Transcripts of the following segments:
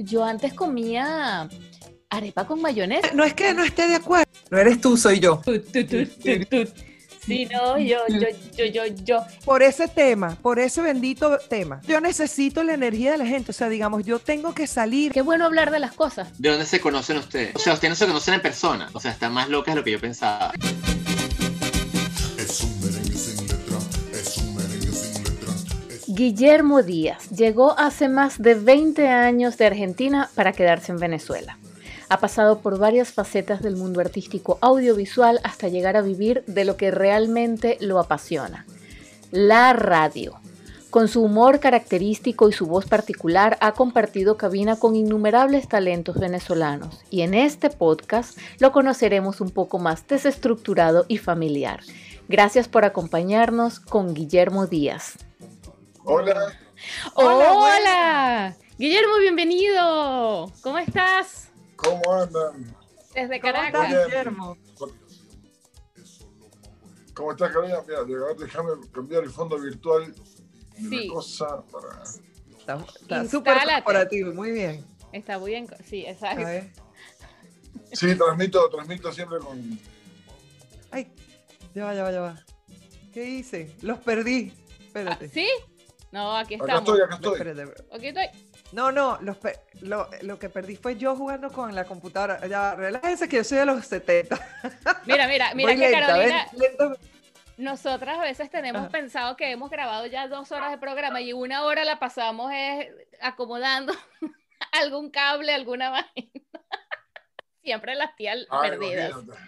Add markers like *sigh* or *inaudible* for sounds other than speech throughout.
yo antes comía arepa con mayonesa. No es que no esté de acuerdo. No eres tú, soy yo. Sí, no, yo, yo, yo, yo, yo. Por ese tema, por ese bendito tema. Yo necesito la energía de la gente. O sea, digamos, yo tengo que salir. Qué bueno hablar de las cosas. ¿De dónde se conocen ustedes? O sea, ustedes no se conocen en persona. O sea, está más loca de lo que yo pensaba. Guillermo Díaz llegó hace más de 20 años de Argentina para quedarse en Venezuela. Ha pasado por varias facetas del mundo artístico audiovisual hasta llegar a vivir de lo que realmente lo apasiona, la radio. Con su humor característico y su voz particular ha compartido cabina con innumerables talentos venezolanos y en este podcast lo conoceremos un poco más desestructurado y familiar. Gracias por acompañarnos con Guillermo Díaz. Hola, Hola, Hola, Guillermo, bienvenido. ¿Cómo estás? ¿cómo andan? Desde ¿Cómo Caracas. Guillermo? ¿Cómo estás, Carolina? Mira, déjame cambiar el fondo virtual de Sí. la cosa para... Está está súper corporativo, muy bien. Está muy bien. Sí, exacto. Sí, transmito, transmito siempre con... Ay, ya va, ya va, ya va. ¿Qué hice? Los perdí. Ah, Espérate. ¿Sí? No, aquí Acá estamos. estoy, acá estoy. Espérate. Aquí estoy. No, no, los pe- lo, lo que perdí fue yo jugando con la computadora. Ya, relájense que yo soy de los 70. *laughs* Mira, mira, mira Voy que lenta, Carolina, lenta. nosotras a veces tenemos Ajá. pensado que hemos grabado ya dos horas de programa y una hora la pasamos es acomodando *laughs* algún cable, alguna vaina. *laughs* Siempre las tías Ay, perdidas. imagínate.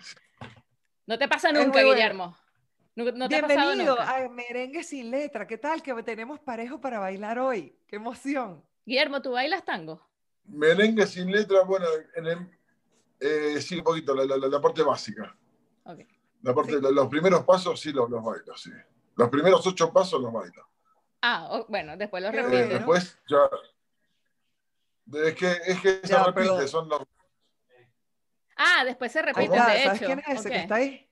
No te pasa nunca. Guillermo. No, no te Bienvenido nunca. a Merengue sin letra. ¿Qué tal? Que tenemos parejo para bailar hoy. ¡Qué emoción! Guillermo, ¿tú bailas tango? Merengue sin letra, bueno, en el, eh, sí, un poquito, la, la- la parte básica. La parte, Sí. la- los primeros pasos sí los, los bailo, sí. Los primeros ocho pasos los bailo. Ah, o- bueno, después lo Qué Eh, repito. después ya... Es que, es que se repite, son los... Ah, después se repiten, de ¿Sabes hecho. quién es ese que está ahí?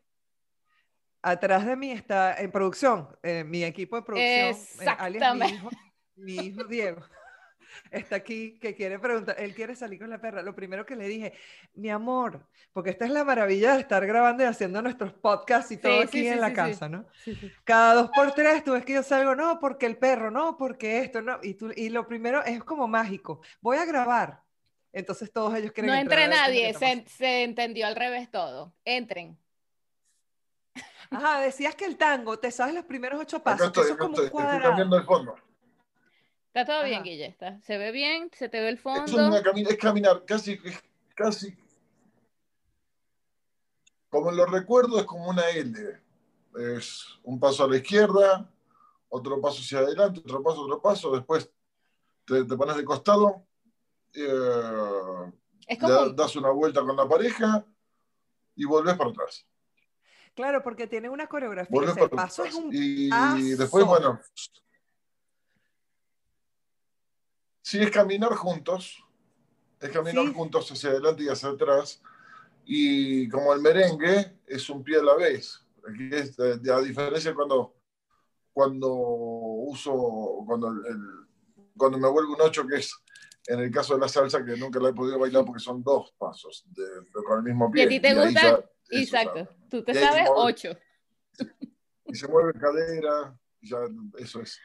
Atrás de mí está en producción, eh, mi equipo de producción, eh, alias mi Exactamente. hijo, mi hijo Diego. *laughs* Está aquí que quiere preguntar, él quiere salir con la perra. Lo primero que le dije, mi amor, porque esta es la maravilla de estar grabando y haciendo nuestros podcasts y todo Sí, aquí sí, en sí, la sí, sí. casa, ¿no? Sí, sí. Cada dos por tres tú ves que yo salgo, no, porque el perro, no, porque esto, no. Y, tú, y lo primero es como mágico, voy a grabar. Entonces todos ellos quieren No entre nadie, se, se entendió al revés todo. Entren. Ajá, decías que el tango, te sabes los primeros ocho pasos, estoy, eso es como estoy, un estoy cuadrado. cambiando el fondo. Está todo bien. Guille. está- Se ve bien, se te ve el Es, fondo. una cami- es caminar, casi, es casi, como lo recuerdo, es como una L. Es un paso a la izquierda, otro paso hacia adelante, otro paso, otro paso, después te, te pones de costado, eh, Es como, das una vuelta con la pareja y volvés para atrás. Claro, porque tiene una coreografía. Ese paso es un y paso. después, bueno, sí es caminar juntos, es caminar Sí. juntos hacia adelante y hacia atrás. Y como el merengue es un pie a la vez. Aquí es, a diferencia cuando, cuando uso, cuando, el- cuando me vuelvo un ocho, que es en el caso de la salsa, que nunca la he podido bailar porque son dos pasos de, de- con el mismo y pie. a ti te gusta. Exacto. Tú te sabes ocho. Y se mueve cadera, y ya eso es.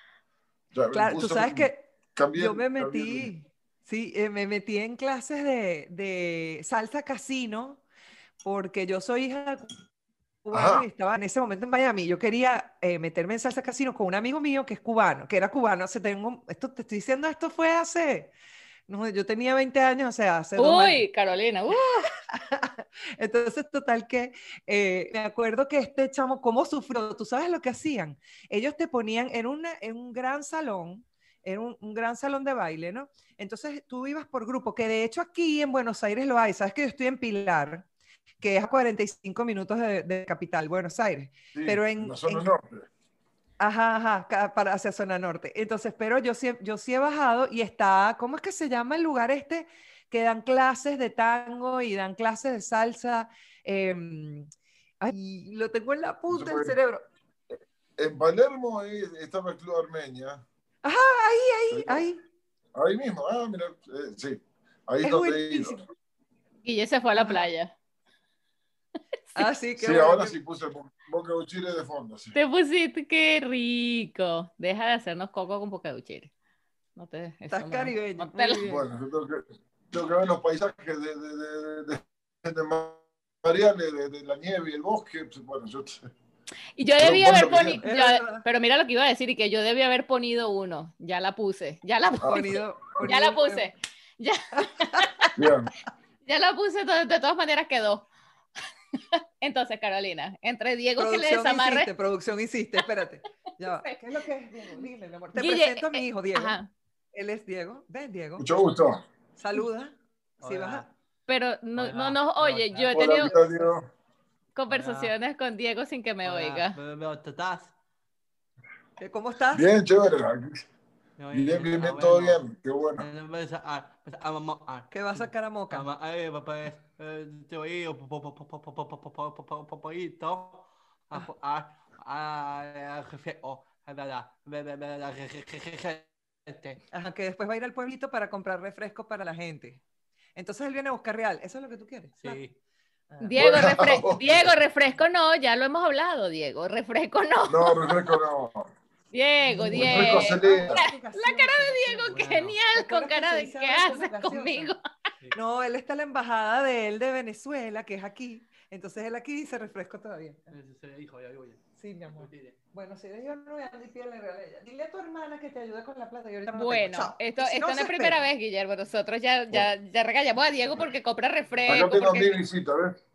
Ya, Claro, tú sabes que cambié- yo me cambié- metí, sí, eh, me metí en clases de, de salsa casino porque yo soy hija de cubano Ajá. y estaba en ese momento en Miami. Yo quería eh, meterme en salsa casino con un amigo mío que es cubano, que era cubano. Hace, tengo, esto, te estoy diciendo, esto fue hace, no, yo tenía 20 años, o sea, hace dos años. Uy, Carolina. uh, *laughs* Entonces, total que eh, me acuerdo que este chamo, ¿cómo sufrió? ¿Tú sabes lo que hacían? Ellos te ponían en, una, en un gran salón, en un, un gran salón de baile, ¿no? Entonces tú ibas por grupo, que de hecho aquí en Buenos Aires lo hay. Sabes que yo estoy en Pilar, que es a 45 minutos de, de capital, Buenos Aires. sí, pero en- en- norte. Ajá, ajá, para hacia zona norte. Entonces, pero yo sí, yo sí he bajado y está, ¿cómo es que se llama el lugar este? Que dan clases de tango y dan clases de salsa. em, ay, lo tengo en la punta del cerebro. En Palermo ahí estaba el Club Armenia. Ahí, ahí, ahí. Ahí mismo, ah, mira, eh, sí. Ahí Es donde he ido. buenísimo. Guille se fue a la playa. *laughs* Ah, sí, qué Sí, bueno. ahora sí puse Bo- Boca de Chile de fondo. Sí. Te pusiste, qué rico. Deja de hacernos coco con boca de uchere. No te, Estás caribeño. no te lo-. Bueno, yo tengo que, tengo que ver los paisajes de, de, de, de, de Mariale, de, de la nieve y el bosque. pues, Bueno, yo Y yo Pero debía haber ponido, pero mira lo que iba a decir y que yo debía haber ponido uno. Ya la puse, ya la puse, Ponido- *laughs* ya la ponido- puse, ya, *laughs* ya la puse, de, de todas maneras quedó. *laughs* Entonces, Carolina, entre Diego que le Producción desamarre, hiciste, producción hiciste, espérate. Ya va. Sí. *laughs* ¿Qué es lo que es Diego? Dime, mi amor. Te Guille, presento a mi eh, hijo, Diego. ajá, Él es Diego. Ven, Diego. Mucho gusto. Saluda. Si Hola. vas a- pero no, Hola, no nos ¿cómo oye. estás? Yo he Hola, tenido ¿qué tal, Diego? conversaciones con Diego sin que me Hola, oiga. ¿Me, me estás? ¿Qué- ¿Cómo estás? Bien, chévere. Bien, bien, todo bien. Qué bueno. ¿Qué va a sacar a Moca? Te oí, pollito. Que después va a ir al pueblito para comprar refresco para la gente. Entonces él viene a buscar real. Eso es lo que tú quieres. Diego, refresco, Diego, refresco no, ya lo hemos hablado, Diego, refresco no. No, refresco no. Diego, Diego. La cara de Diego, Bueno. genial, ¿Te con cara se de ¿qué haces conmigo? No, él está en la embajada de él de Venezuela, que es aquí. Entonces él aquí dice refresco todavía. Ese se le dijo, ya, oye. Sí, mi amor. Bueno, si yo no voy a ni pie le regalé a ella. Dile a tu hermana que te ayude con la plata. no. Bueno, esto, esto no, se es primera vez, Guillermo. Nosotros ya, ya, ya regañamos a Diego porque compra Acá refresco. tengo porque mi visita, ¿ves?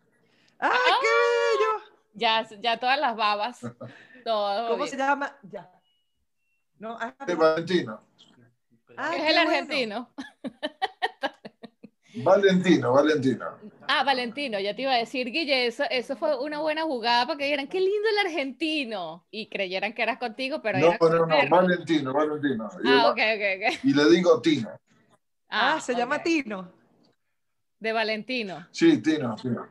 ¡Ay, qué bello! ya, ya todas las babas. *laughs* Todo ¿Cómo bien. se llama? Ya. No, ah, De Valentino. Ah, Es qué el bueno. argentino. *laughs* Valentino, Valentino. Ah, Valentino, ya te iba a decir, Guille, eso, eso fue una buena jugada para que dijeran, qué lindo el argentino. Y creyeran que eras contigo, pero No, era con no, no, perro. Valentino, Valentino. Y, Ah, ok, ok, ok. y le digo Tino. Ah, se llama. Tino. De Valentino. Sí, Tino, Tino.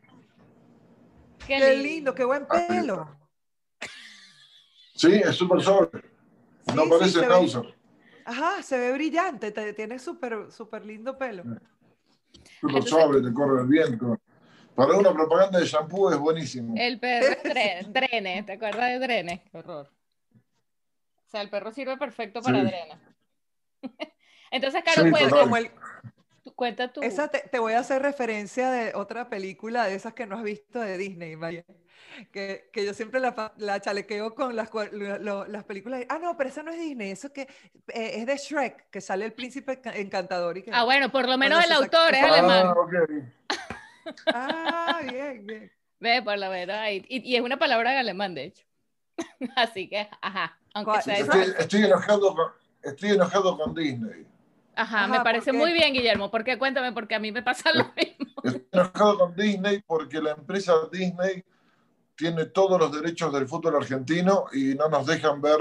Qué, Qué lindo, qué buen Ah, pelo. Sí, es súper sobre. No Sí, sí, parece ve- Nauser. Ajá, se ve brillante, te- tiene súper súper lindo pelo. Súper Entonces- suave, te corre el viento. Para una propaganda de shampoo es buenísimo. El perro es Dre- Drene, ¿te acuerdas de Drene? Qué horror. O sea, el perro sirve perfecto para Sí. Drene. *laughs* Entonces, Caro, Sí, cuenta, total. Como el, tú- cuenta tú. esa te, te voy a hacer referencia de otra película de esas que no has visto de Disney, María. Que, que yo siempre la, la chalequeo con las, lo- lo- las películas. ah, no, pero esa no es Disney, eso que eh, es de Shrek, que sale el príncipe ca- encantador. Y que, Ah, bueno, por lo menos el autor es Ah, alemán. Ah, ok. Ah, bien, bien. Ve, por lo menos ahí. Y, y es una palabra en alemán, de hecho. *laughs* Así que, ajá. Aunque sea Estoy, estoy enojado con, estoy enojado con Disney. Ajá, Ajá, me ¿por parece muy bien, Guillermo. ¿Por qué? Cuéntame, porque a mí me pasa lo mismo. Estoy enojado con Disney porque la empresa Disney tiene todos los derechos del fútbol argentino y no nos dejan ver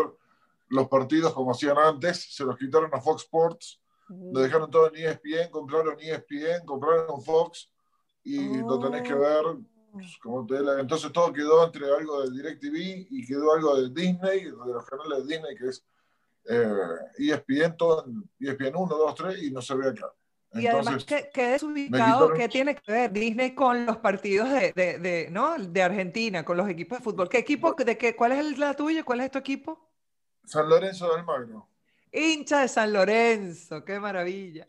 los partidos como hacían antes. Se los quitaron a Fox Sports, lo dejaron todo en ESPN, compraron ESPN, compraron Fox y lo tenés que ver pues, como te la- Entonces todo quedó entre algo de DirecTV y quedó algo de Disney, de los canales de Disney que es eh, ESPN, todo en ESPN 1, 2, 3 y no se ve acá. Y además, ¿qué, qué desubicado, qué tiene que ver Disney con los partidos de, de, de, ¿no? de Argentina, con los equipos de fútbol? ¿Qué equipo, de qué, cuál es la tuya? ¿Cuál es tu equipo? San Lorenzo de Almagro. Hincha de San Lorenzo, qué maravilla.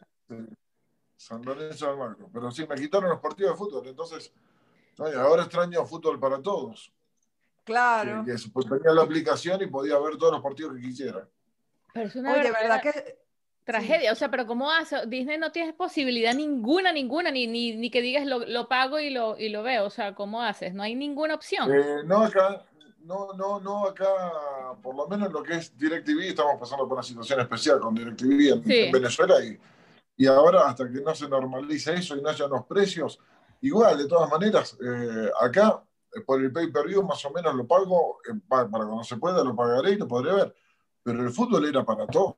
San Lorenzo de Almagro. Pero sí, me quitaron los partidos de fútbol. Entonces, oye, ahora extraño fútbol para todos. Claro. Que, pues, tenía la aplicación y podía ver todos los partidos que quisiera. Pero es una Oye, ¿verdad que tragedia. O sea, pero ¿cómo hace? Disney no tiene posibilidad ninguna, ninguna, ni, ni, ni que digas lo, lo pago y lo, y lo veo. O sea, ¿cómo haces? No hay ninguna opción. Eh, no acá, no, no, no acá, por lo menos lo que es DirecTV, estamos pasando por una situación especial con DirecTV en, Sí. en Venezuela y, y ahora hasta que no se normalice eso y no haya los precios, igual, de todas maneras, eh, acá eh, por el pay-per-view más o menos lo pago, eh, pa- para cuando se pueda lo pagaré y lo podré ver, pero el fútbol era para todos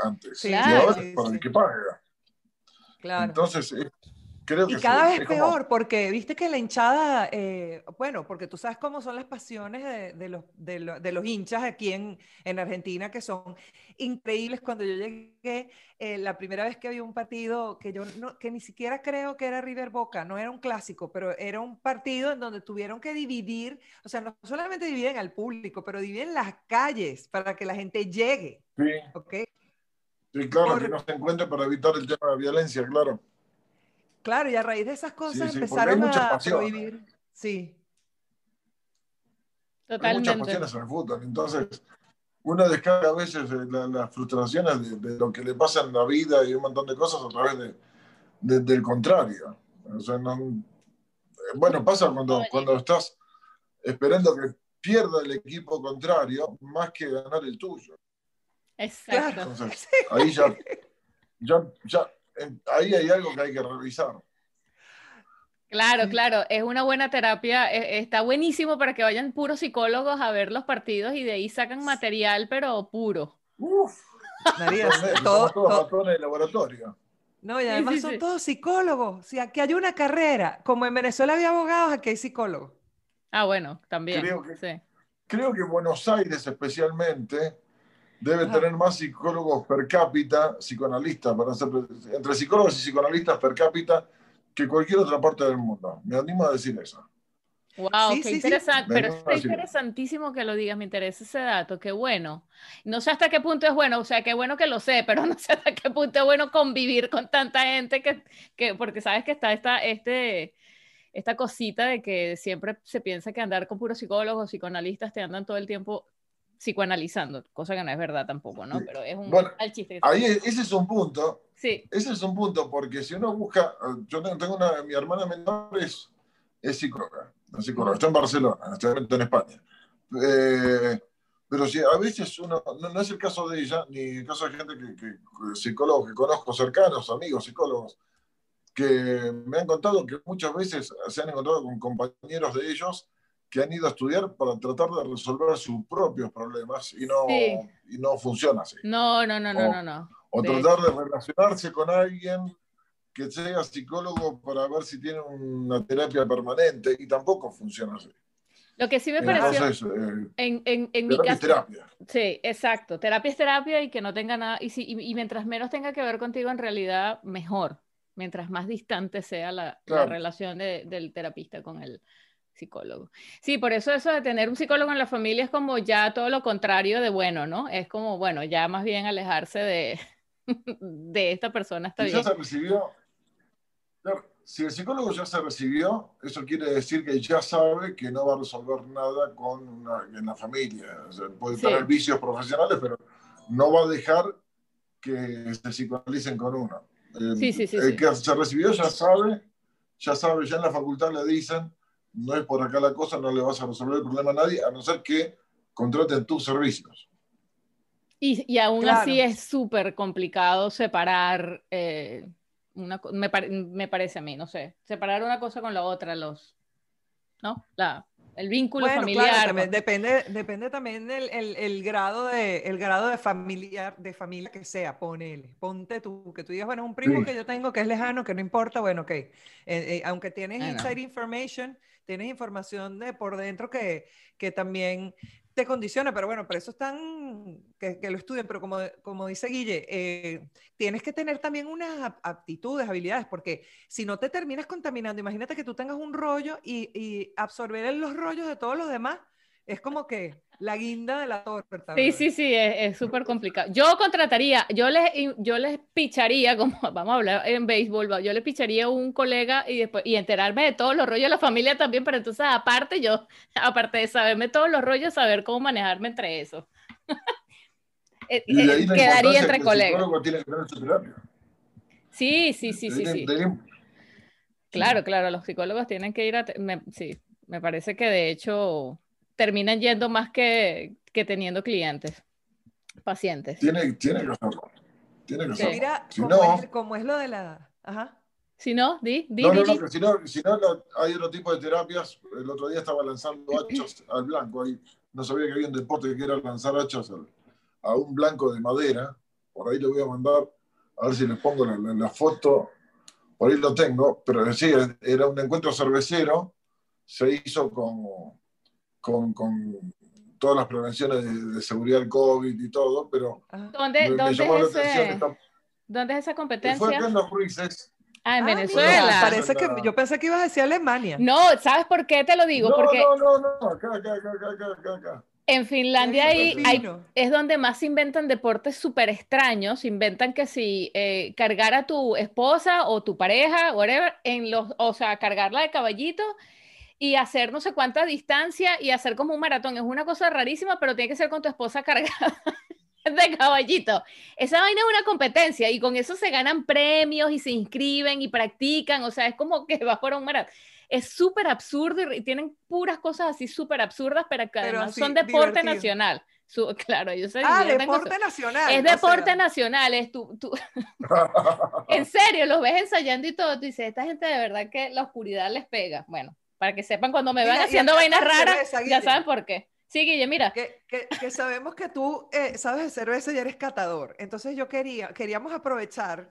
antes, y ahora es para el que paga. Claro. Entonces, que Y sí, cada vez es como- peor, porque viste que la hinchada, eh, bueno, porque tú sabes cómo son las pasiones de, de los, de, lo- de los hinchas aquí en, en Argentina, que son increíbles. Cuando yo llegué, eh, la primera vez que había un partido que yo no, que ni siquiera creo que era River Boca, no era un clásico, pero era un partido en donde tuvieron que dividir, o sea, no solamente dividen al público, pero dividen las calles para que la gente llegue, Sí, ¿ok? sí, claro, Por- que no se encuentre para evitar el tema de violencia, claro. Claro, y a raíz de esas cosas sí, empezaron a prohibir. Sí. Hay muchas Totalmente. pasiones en el fútbol. Entonces, uno descarga a veces eh, la- las frustraciones de, de lo que le pasa en la vida y un montón de cosas a través de, de- del contrario. O sea, no- eh, bueno, pasa cuando, cuando estás esperando que pierda el equipo contrario más que ganar el tuyo. Exacto. Claro. Entonces, *laughs* ahí ya, ya, ya, ahí hay algo que hay que revisar. Claro, claro, es una buena terapia, e- está buenísimo para que vayan puros psicólogos a ver los partidos y de ahí sacan material, pero puro. Uf, María, todo, todos todo- de laboratorio. no, y además sí, son sí. todos psicólogos. Si aquí hay una carrera, como en Venezuela había abogados, aquí hay psicólogos. Ah, bueno, también. Creo que- sí. Creo que Buenos Aires especialmente debe Ajá. tener más psicólogos per cápita, psicoanalistas, para ser, entre psicólogos y psicoanalistas per cápita que cualquier otra parte del mundo. Me animo a decir eso. Wow, Sí, qué sí, sí. interesante, pero está interesantísimo que lo digas, me interesa ese dato, qué bueno. No sé hasta qué punto es bueno, o sea, qué bueno que lo sé, pero *laughs* no sé hasta qué punto es bueno convivir con tanta gente que, que porque sabes que está esta, este, esta cosita de que siempre se piensa que andar con puros psicólogos, psicoanalistas, te andan todo el tiempo psicoanalizando, cosa que no es verdad tampoco, ¿no? Sí. Pero es un Bueno, mal chiste. Ahí ese es un punto, Sí, ese es un punto, porque si uno busca, yo tengo una, mi hermana menor es, es psicóloga, es psicóloga, está en Barcelona, en este momento en España. Eh, pero si a veces uno, no, no es el caso de ella, ni el caso de gente que, que psicólogos que conozco cercanos, amigos psicólogos, que me han contado que muchas veces se han encontrado con compañeros de ellos que han ido a estudiar para tratar de resolver sus propios problemas y no, Sí. y no funciona así no, no, no, no, Oh. no, no. o De tratar de relacionarse con alguien que sea psicólogo para ver si tiene una terapia permanente y tampoco funciona así. Lo que sí me pareció Entonces, eh, en, en, en mi caso, terapia. Sí, exacto. Terapia es terapia y que no tenga nada. Y, si, y, y mientras menos tenga que ver contigo, en realidad, mejor. Mientras más distante sea la, la Claro. relación de- del terapista con el psicólogo. Sí, por eso eso de tener un psicólogo en la familia es como ya todo lo contrario de bueno, ¿no? Es como, bueno, ya más bien alejarse de, *laughs* de esta persona está Si bien. ya se recibió, si el psicólogo ya se recibió, eso quiere decir que ya sabe que no va a resolver nada con una- en la familia. O sea, puede Sí. tener vicios profesionales, pero no va a dejar que se psicoanalicen con uno. Eh, Sí, sí, el sí. que se recibió ya sabe, ya sabe, ya en la facultad le dicen, no es por acá la cosa, no le vas a resolver el problema a nadie, a no ser que contraten tus servicios. Y, y aún Claro. así es súper complicado separar, eh, una, me, me parece a mí, no sé, separar una cosa con la otra, los, ¿no? La, el vínculo Bueno, familiar. claro, también depende, depende también del el, el grado de el grado de familiar, de familia que sea, ponele, ponte tú, que tú digas, bueno, es un primo Sí. que yo tengo que es lejano, que no importa, bueno, ok, eh, eh, aunque tienes inside information, tienes información de por dentro que, que también te condiciona, pero bueno, por eso están, que, que lo estudien, pero como, como dice Guille, eh, tienes que tener también unas ap- aptitudes, habilidades, porque si no te terminas contaminando, imagínate que tú tengas un rollo y, y absorber los rollos de todos los demás, es como que la guinda de la torta. Sí, sí, sí, es es súper complicado. Yo contrataría, yo les, yo les picharía, *laughs* como vamos a hablar en béisbol, yo les picharía a un colega y después y enterarme de todos los rollos de la familia también, pero entonces aparte yo, *laughs* aparte de saberme todos los rollos, saber cómo manejarme entre esos. *laughs* Eh, eh, Quedaría entre colegas. Sí, sí, sí, sí, sí. Claro, claro, los psicólogos tienen que ir a... sí, me parece que de hecho terminan yendo más que, que teniendo clientes, pacientes. Tiene, tiene que hacerlo. Tiene que hacerlo. Mira, Si como, no, es, como es lo de la... Ajá. Si no, di, di, no, di, no, no, si no, si no, lo- hay otro tipo de terapias. El otro día estaba lanzando hachas *clears throat* al blanco. Ahí no sabía que había un deporte que era lanzar hachas al- a un blanco de madera. Por ahí le voy a mandar, a ver si les pongo la, la- la foto. por ahí lo tengo, pero sí, era un encuentro cervecero, se hizo con, con, con todas las prevenciones de, de seguridad del COVID y todo, pero ¿Dónde, me, me dónde llamó la es, ese- esta- dónde es esa Fue acá competencia? en los Ruices. Ah, en Ah, mira, Venezuela. parece que yo pensé que ibas a decir Alemania. No, ¿sabes por qué te lo digo? No, Porque no, no, no, acá, acá, acá, acá, acá, en Finlandia Qué hay, es donde más se inventan deportes súper extraños. Inventan que si eh, cargar a tu esposa o tu pareja, whatever, en los, o sea, cargarla de caballito y hacer no sé cuánta distancia y hacer como un maratón. Es una cosa rarísima, pero tiene que ser con tu esposa *laughs* cargada de caballito. Esa vaina es una competencia y con eso se ganan premios y se inscriben y practican. O sea, es como que vas por un maratón. Es súper absurdo y, tienen puras cosas así súper absurdas, pero que Pero además así, son deporte divertido. nacional. Su- *laughs* claro, ellos se Ah, su- deporte nacional. Es o sea, deporte nacional, es tú, tú- *laughs* en serio, los ves ensayando y todo, tú dices, esta gente de verdad que la oscuridad les pega. Bueno, para que sepan cuando me van haciendo vainas raras, cerveza, ya saben por qué. Sí, Guille, mira. Que, que- que sabemos que tú eh, sabes de cerveza y eres catador. Entonces yo quería, queríamos aprovechar,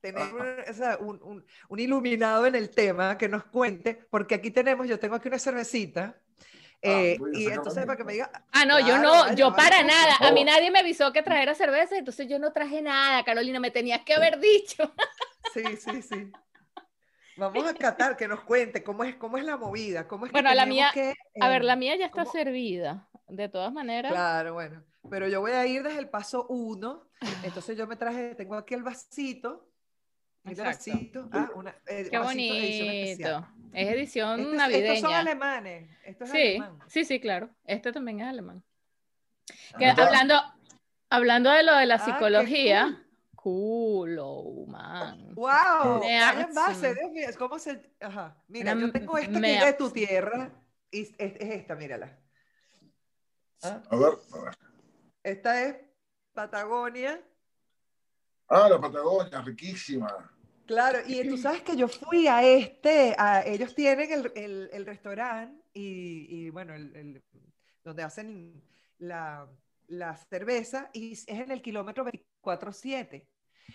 tener un, o sea, un- un- un iluminado en el tema que nos cuente, porque aquí tenemos, yo tengo aquí una cervecita. eh, voy a y entonces para que me diga, Ah, no, yo Claro, no, vaya, yo vaya, para nada. A mí nadie me avisó que trajera cerveza, entonces yo no traje nada, Carolina, me tenías que haber dicho. sí, sí, sí. Vamos a catar, que nos cuente cómo es, cómo es la movida, cómo es que Bueno, la tenemos mía- que, A ver, eh, la mía ya está ¿cómo? servida, de todas maneras. Claro, bueno. Pero yo voy a ir desde el paso uno. Entonces yo me traje, tengo aquí el vasito. Mira el Exacto. vasito. Ah, una, eh, Qué vasito de edición especial. bonito. Es edición Este es- navideña. Estos son alemanes. Esto es Sí, alemán. sí, sí, claro. Este también es alemán. Que Ahí está. hablando, hablando de lo de la Ah, qué psicología, culo, man. ¡Wow! Envase, hacen- Dios mío. ¿Cómo se...? Ajá. Mira, Una yo tengo esta me que es de tu tierra. Y es, es esta, mírala. Ah, A ver, a ver. Esta es Patagonia. Ah, la Patagonia, riquísima. Claro, y tú sabes que yo fui a este, a- ellos tienen el, el, el restaurante y, y, bueno, el, el- donde hacen la, la cerveza y es en el kilómetro 24-7.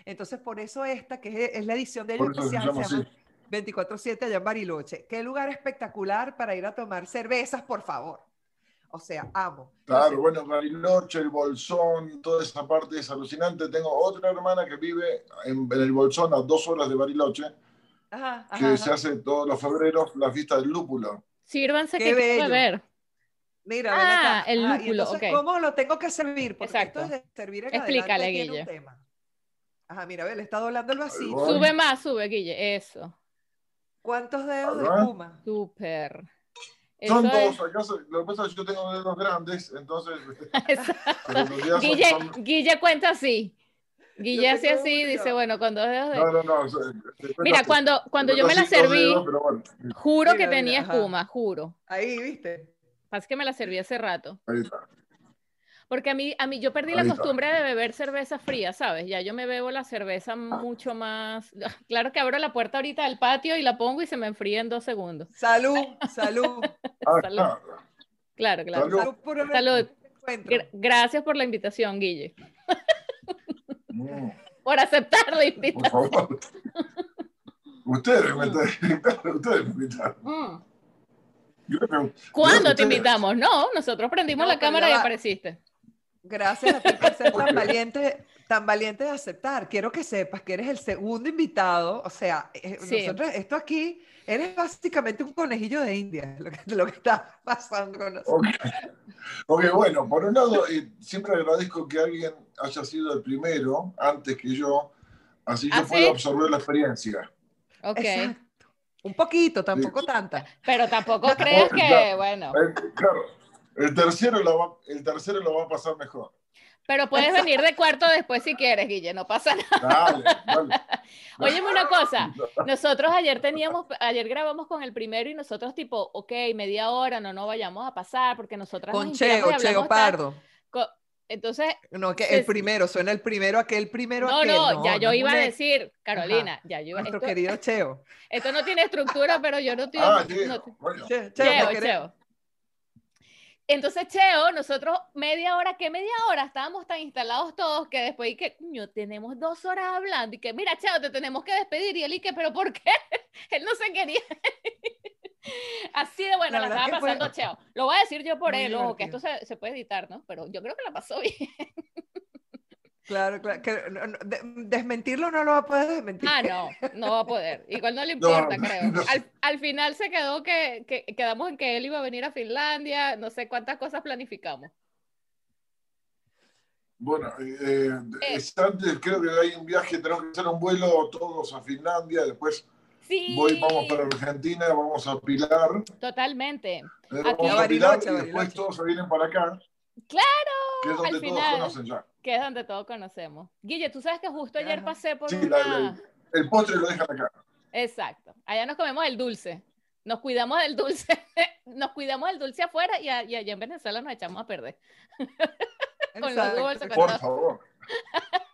Entonces, por eso esta, que es, es la edición de ellos se llama se llama así. 24-7 allá en Bariloche. Qué lugar espectacular para ir a tomar cervezas, por favor. O sea, amo. Claro, Entonces, bueno, Bariloche, el Bolsón, toda esa parte es alucinante. Tengo otra hermana que vive en, en el Bolsón, a dos horas de Bariloche, ajá, que ajá, se ajá. hace todos los febreros la fiesta del lúpulo. Sírvanse Qué que quiero bello. beber. Mira, ven Ah, acá. el lúpulo, entonces, ok. ¿cómo lo tengo que servir? Porque Exacto. esto es de servir en Explícale, adelante tiene Guille. un tema. Ajá, mira, ve, le está doblando el vasito. Sube más, sube, Guille. Eso. ¿Cuántos dedos de espuma? Súper. Son dos, acá lo que pasa es que yo tengo dedos grandes, entonces *laughs* *laughs* Guille, son- Guille cuenta así. Guille hace así, uno. dice, bueno, con dos dedos de... No, no, no. Mira, así, cuando, cuando yo me la serví, dedos, pero bueno, juro que mira, tenía ajá. espuma, juro. Ahí, ¿viste? Pasa que me la serví hace rato. ahí está. Porque a mí, a mí yo perdí la costumbre de beber cerveza fría, ¿sabes? Ya yo me bebo la cerveza mucho más... *laughs* Claro que abro la puerta ahorita del patio y la pongo y se me enfría en dos segundos. Salud, *laughs* salud. Ah, Salud. claro. Claro. Salud. salud por el Salud. Gra- gracias por la invitación, Guille. Mm, *laughs* Por aceptar la por invitación. favor. Ustedes me ustedes me invitaron. Mm. Yo creo que- ¿Cuándo te ustedes- invitamos? No, nosotros prendimos No, la cámara y apareciste. Gracias a ti por ser tan valiente, tan valiente de aceptar. Quiero que sepas que eres el segundo invitado. O sea, eh, Sí. nosotros, esto aquí, eres básicamente un conejillo de India, lo que, lo que está pasando con nosotros. Ok, Ok, bueno, por un lado, eh, siempre agradezco que alguien haya sido el primero antes que yo, así yo ¿Ah, puedo sí? absorber la experiencia. Ok. Exacto. Un poquito, tampoco tanta. Pero tampoco *laughs* creas que, bueno, Eh, claro, el tercero, lo va, el tercero lo va a pasar mejor. pero puedes venir de cuarto después si quieres, Guille, no pasa nada. Dale, dale. *laughs* Óyeme una cosa, *laughs* nosotros ayer teníamos, ayer grabamos con el primero y nosotros tipo, ok, media hora, no, no vayamos a pasar porque nosotras nos Con Cheo, Cheo. Pardo. Co- Entonces, No, que el sí. primero, suena el primero, aquel primero, no, aquel. no, ya yo no es iba a decir, Carolina, ya yo iba, Nuestro esto, querido Cheo. esto no tiene estructura, pero yo no estoy... Ah, no- no- Cheo, Cheo. Cheo. Entonces, Cheo, nosotros media hora, ¿qué media hora? Estábamos tan instalados todos que después y que, coño, tenemos dos horas hablando y que, mira, Cheo, te tenemos que despedir. Y él y que, ¿pero por qué? *laughs* él no se quería. *laughs* Así de bueno, La estaba que fue pasando Cheo. Lo voy a decir yo por muy él, ojo, que esto se, se puede editar, ¿no? Pero yo creo que la pasó *laughs* bien. Claro, claro. Que, no- no, de- desmentirlo no lo va a poder desmentir. Ah, no, no va a poder. Igual no le *laughs* No, importa, creo. no. Al, al final se quedó que, que quedamos en que él iba a venir a Finlandia, no sé cuántas cosas planificamos. Bueno, eh, Eh. es antes, creo que hay un viaje, tenemos que hacer un vuelo todos a Finlandia, después Sí, voy, vamos para Argentina, vamos a Pilar, totalmente. eh, vamos A a Pilar y después todos se vienen para acá. Claro, que es donde al todos final. conocen ya. Que es donde todos conocemos. Guille, tú sabes que justo ayer pasé por Sí, la- una... la- el postre lo dejan acá. Exacto. Allá nos comemos el dulce. Nos cuidamos del dulce. *laughs* nos cuidamos del dulce afuera y, a- y allá en Venezuela nos echamos a perder. *laughs* con los dulces, con Por todo. favor. *laughs*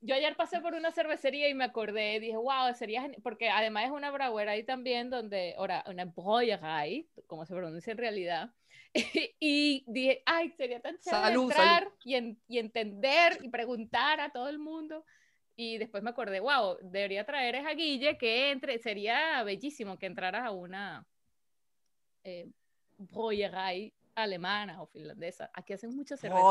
Yo ayer pasé por una cervecería y me acordé, dije, wow, sería geni-", porque además es una braguera ahí también, donde, ahora, una brauerei, como se pronuncia en realidad, *laughs* y dije, ay, sería tan chévere Salud, entrar Y, en- y entender y preguntar a todo el mundo. Y después me acordé, wow, debería traer a Guille que entre, sería bellísimo que entraras a una eh, alemana o finlandesa. Aquí hacen muchas cervezas.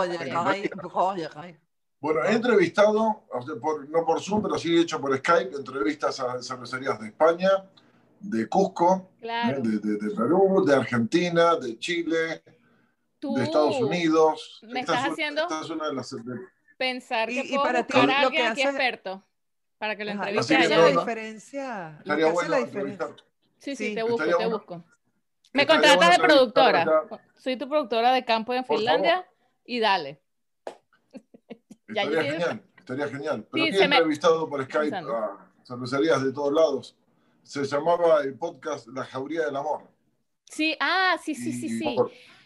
*laughs* Bueno, he entrevistado, por- no por Zoom, pero sí he hecho por Skype, entrevistas a cervecerías de España, de Cusco. Claro. de, de- de Perú, de Argentina, de Chile, Tú de Estados Unidos. me Esta estás es una- haciendo- esta es una de las... de- pensar que Y- y puedo para ti buscar a alguien que aquí hace- experto para que lo entreviste que hace no, la no. diferencia. Lo que Estaría hace bueno la diferencia. Sí, sí, Sí. te busco, te bueno. busco. Me Estaría contratas bueno de productora. Soy tu productora de campo en Por Finlandia y dale. *laughs* Estaría genial, estaría genial. Pero Sí, he me- entrevistado por Skype Pensando. a cervecerías de todos lados. Se llamaba el podcast La Jauría del Amor. Sí, ah, sí, sí, sí, sí.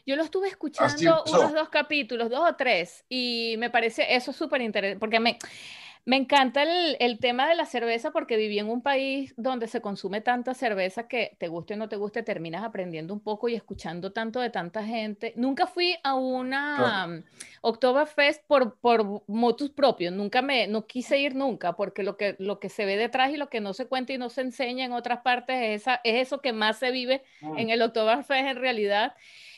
Yo lo estuve escuchando unos dos capítulos, dos o tres, y me parece eso súper interesante, porque me, me encanta el, el tema de la cerveza, porque viví en un país donde se consume tanta cerveza que te guste o no te guste, terminas aprendiendo un poco y escuchando tanto de tanta gente. Nunca fui a una um, Oktoberfest por, por motus propios, nunca me, no quise ir nunca, porque lo que, lo que se ve detrás y lo que no se cuenta y no se enseña en otras partes es, esa, es eso que más se vive Mm. en el Oktoberfest en realidad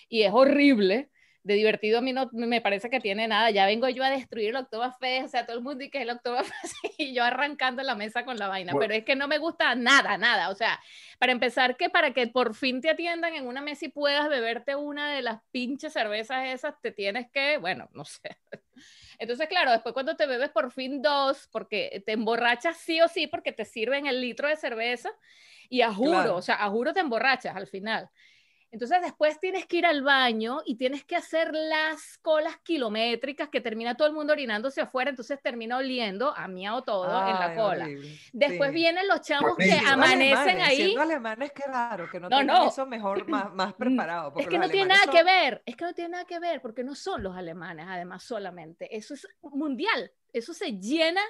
y es horrible. De divertido a mí no me parece que tiene nada. Ya vengo yo a destruir el Oktoberfest, o sea, todo el mundo y que es el Oktoberfest *laughs* y yo arrancando la mesa con la vaina, Bueno. pero es que no me gusta nada, nada. O sea, para empezar, que para que por fin te atiendan en una mesa y puedas beberte una de las pinches cervezas esas, te tienes que, bueno, no sé. *laughs* Entonces, claro, después cuando te bebes por fin dos, porque te emborrachas sí o sí, porque te sirven el litro de cerveza, y a juro, Claro. o sea, a juro te emborrachas al final. Entonces después tienes que ir al baño y tienes que hacer las colas kilométricas que termina todo el mundo orinándose afuera, entonces termina oliendo a miau todo en la cola. horrible. Después Sí. vienen los chamos que amanecen alemanes, ahí. Siendo alemanes, qué raro, que no, No, no. eso mejor, *clears throat* más, más preparado. Es que no tiene nada que ver, es que no tiene nada que ver, porque no son los alemanes, además, solamente. Eso es mundial, eso se llena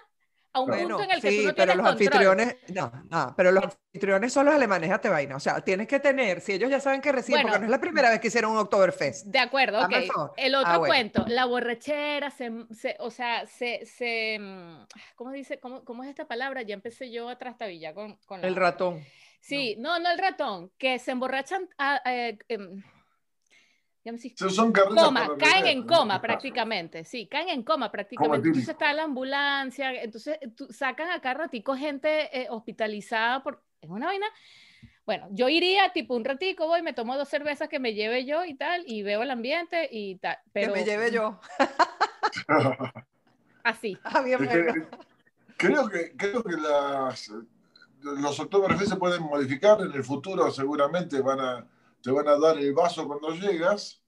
a un Bueno, punto en el que sí, tú no pero tienes los control. anfitriones, no, no, pero los anfitriones son los alemanes, déjate vaina. O sea, tienes que tener, si ellos ya saben que reciben, Bueno. porque no es la primera vez que hicieron un Oktoberfest. De acuerdo, ok. El otro Ah, bueno. cuento, la borrachera, se, se- o sea, se, se, mm, ¿cómo dice? ¿Cómo, cómo es esta palabra? Ya empecé yo a trastabillar con, con la... El ratón. Sí, no, no el ratón, que se emborrachan, a- eh, em, sé- Son- coma, caen en coma *laughs* prácticamente, sí, caen en coma prácticamente. Entonces está la ambulancia, entonces tú, sacan acá ratico gente eh, hospitalizada por, es una vaina. Bueno, yo iría tipo un ratico, voy, me tomo dos cervezas que me lleve yo y tal, y veo el ambiente y tal, pero que me lleve yo. *laughs* así. Ah, bien, Es que, bueno. creo que, creo que las, los Oktoberfest se pueden modificar en el futuro, seguramente van a, te van a dar el vaso cuando llegas,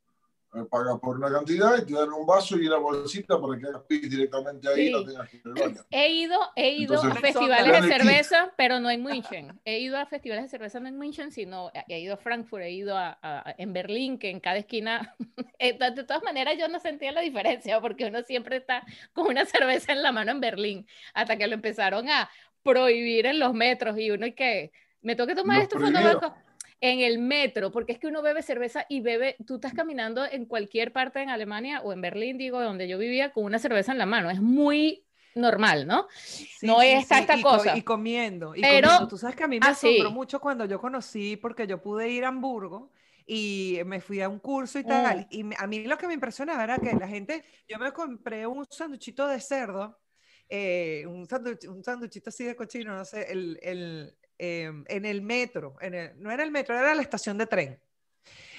eh, pagas por una cantidad y te dan un vaso y una bolsita para que hagas pis directamente ahí y no tengas que ir al baño. He ido, he ido Entonces, a festivales de cerveza, pero no en München. He ido a festivales de cerveza no en München, sino he ido a Frankfurt, he ido a, a- en Berlín, que en cada esquina. *laughs* Eh, de todas maneras, yo no sentía la diferencia porque uno siempre está con una *laughs* cerveza en la mano en Berlín, hasta que lo empezaron a prohibir en los metros y uno y que me toca tomar ¿Los esto cuando. En el metro, porque es que uno bebe cerveza y bebe, tú estás caminando en cualquier parte en Alemania o en Berlín, digo, donde yo vivía, con una cerveza en la mano. Es muy normal, ¿no? Sí, no es esta, sí, esta y co- cosa. Y comiendo. Y Pero- comiendo. Tú sabes que a mí me ah, sí. asombró mucho cuando yo conocí, porque yo pude ir a Hamburgo y me fui a un curso y tal. Mm. Y a mí lo que me impresionaba era que la gente, yo me compré un sanduchito de cerdo, eh, un, sanduch- un sanduchito así de cochino, no sé, el, el, em, en el metro, en el- no era el metro, era la estación de tren.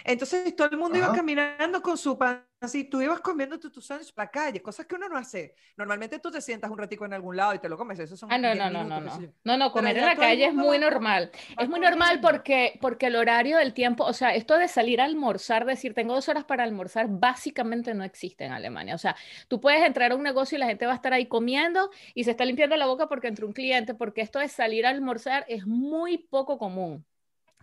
Entonces todo el mundo iba caminando con su pan, así tú ibas comiendo tu, tu sándwich por la calle, cosas que uno no hace. Normalmente tú te sientas un ratico en algún lado y te lo comes, eso son Ah, no, 10 no, no, no, no. No, no, comer en la calle es muy normal. Es muy normal porque, porque el horario del tiempo, o sea, esto de salir a almorzar, decir tengo dos horas para almorzar, básicamente no existe en Alemania. O sea, tú puedes entrar a un negocio y la gente va a estar ahí comiendo y se está limpiando la boca porque entró un cliente, porque esto de salir a almorzar es muy poco común.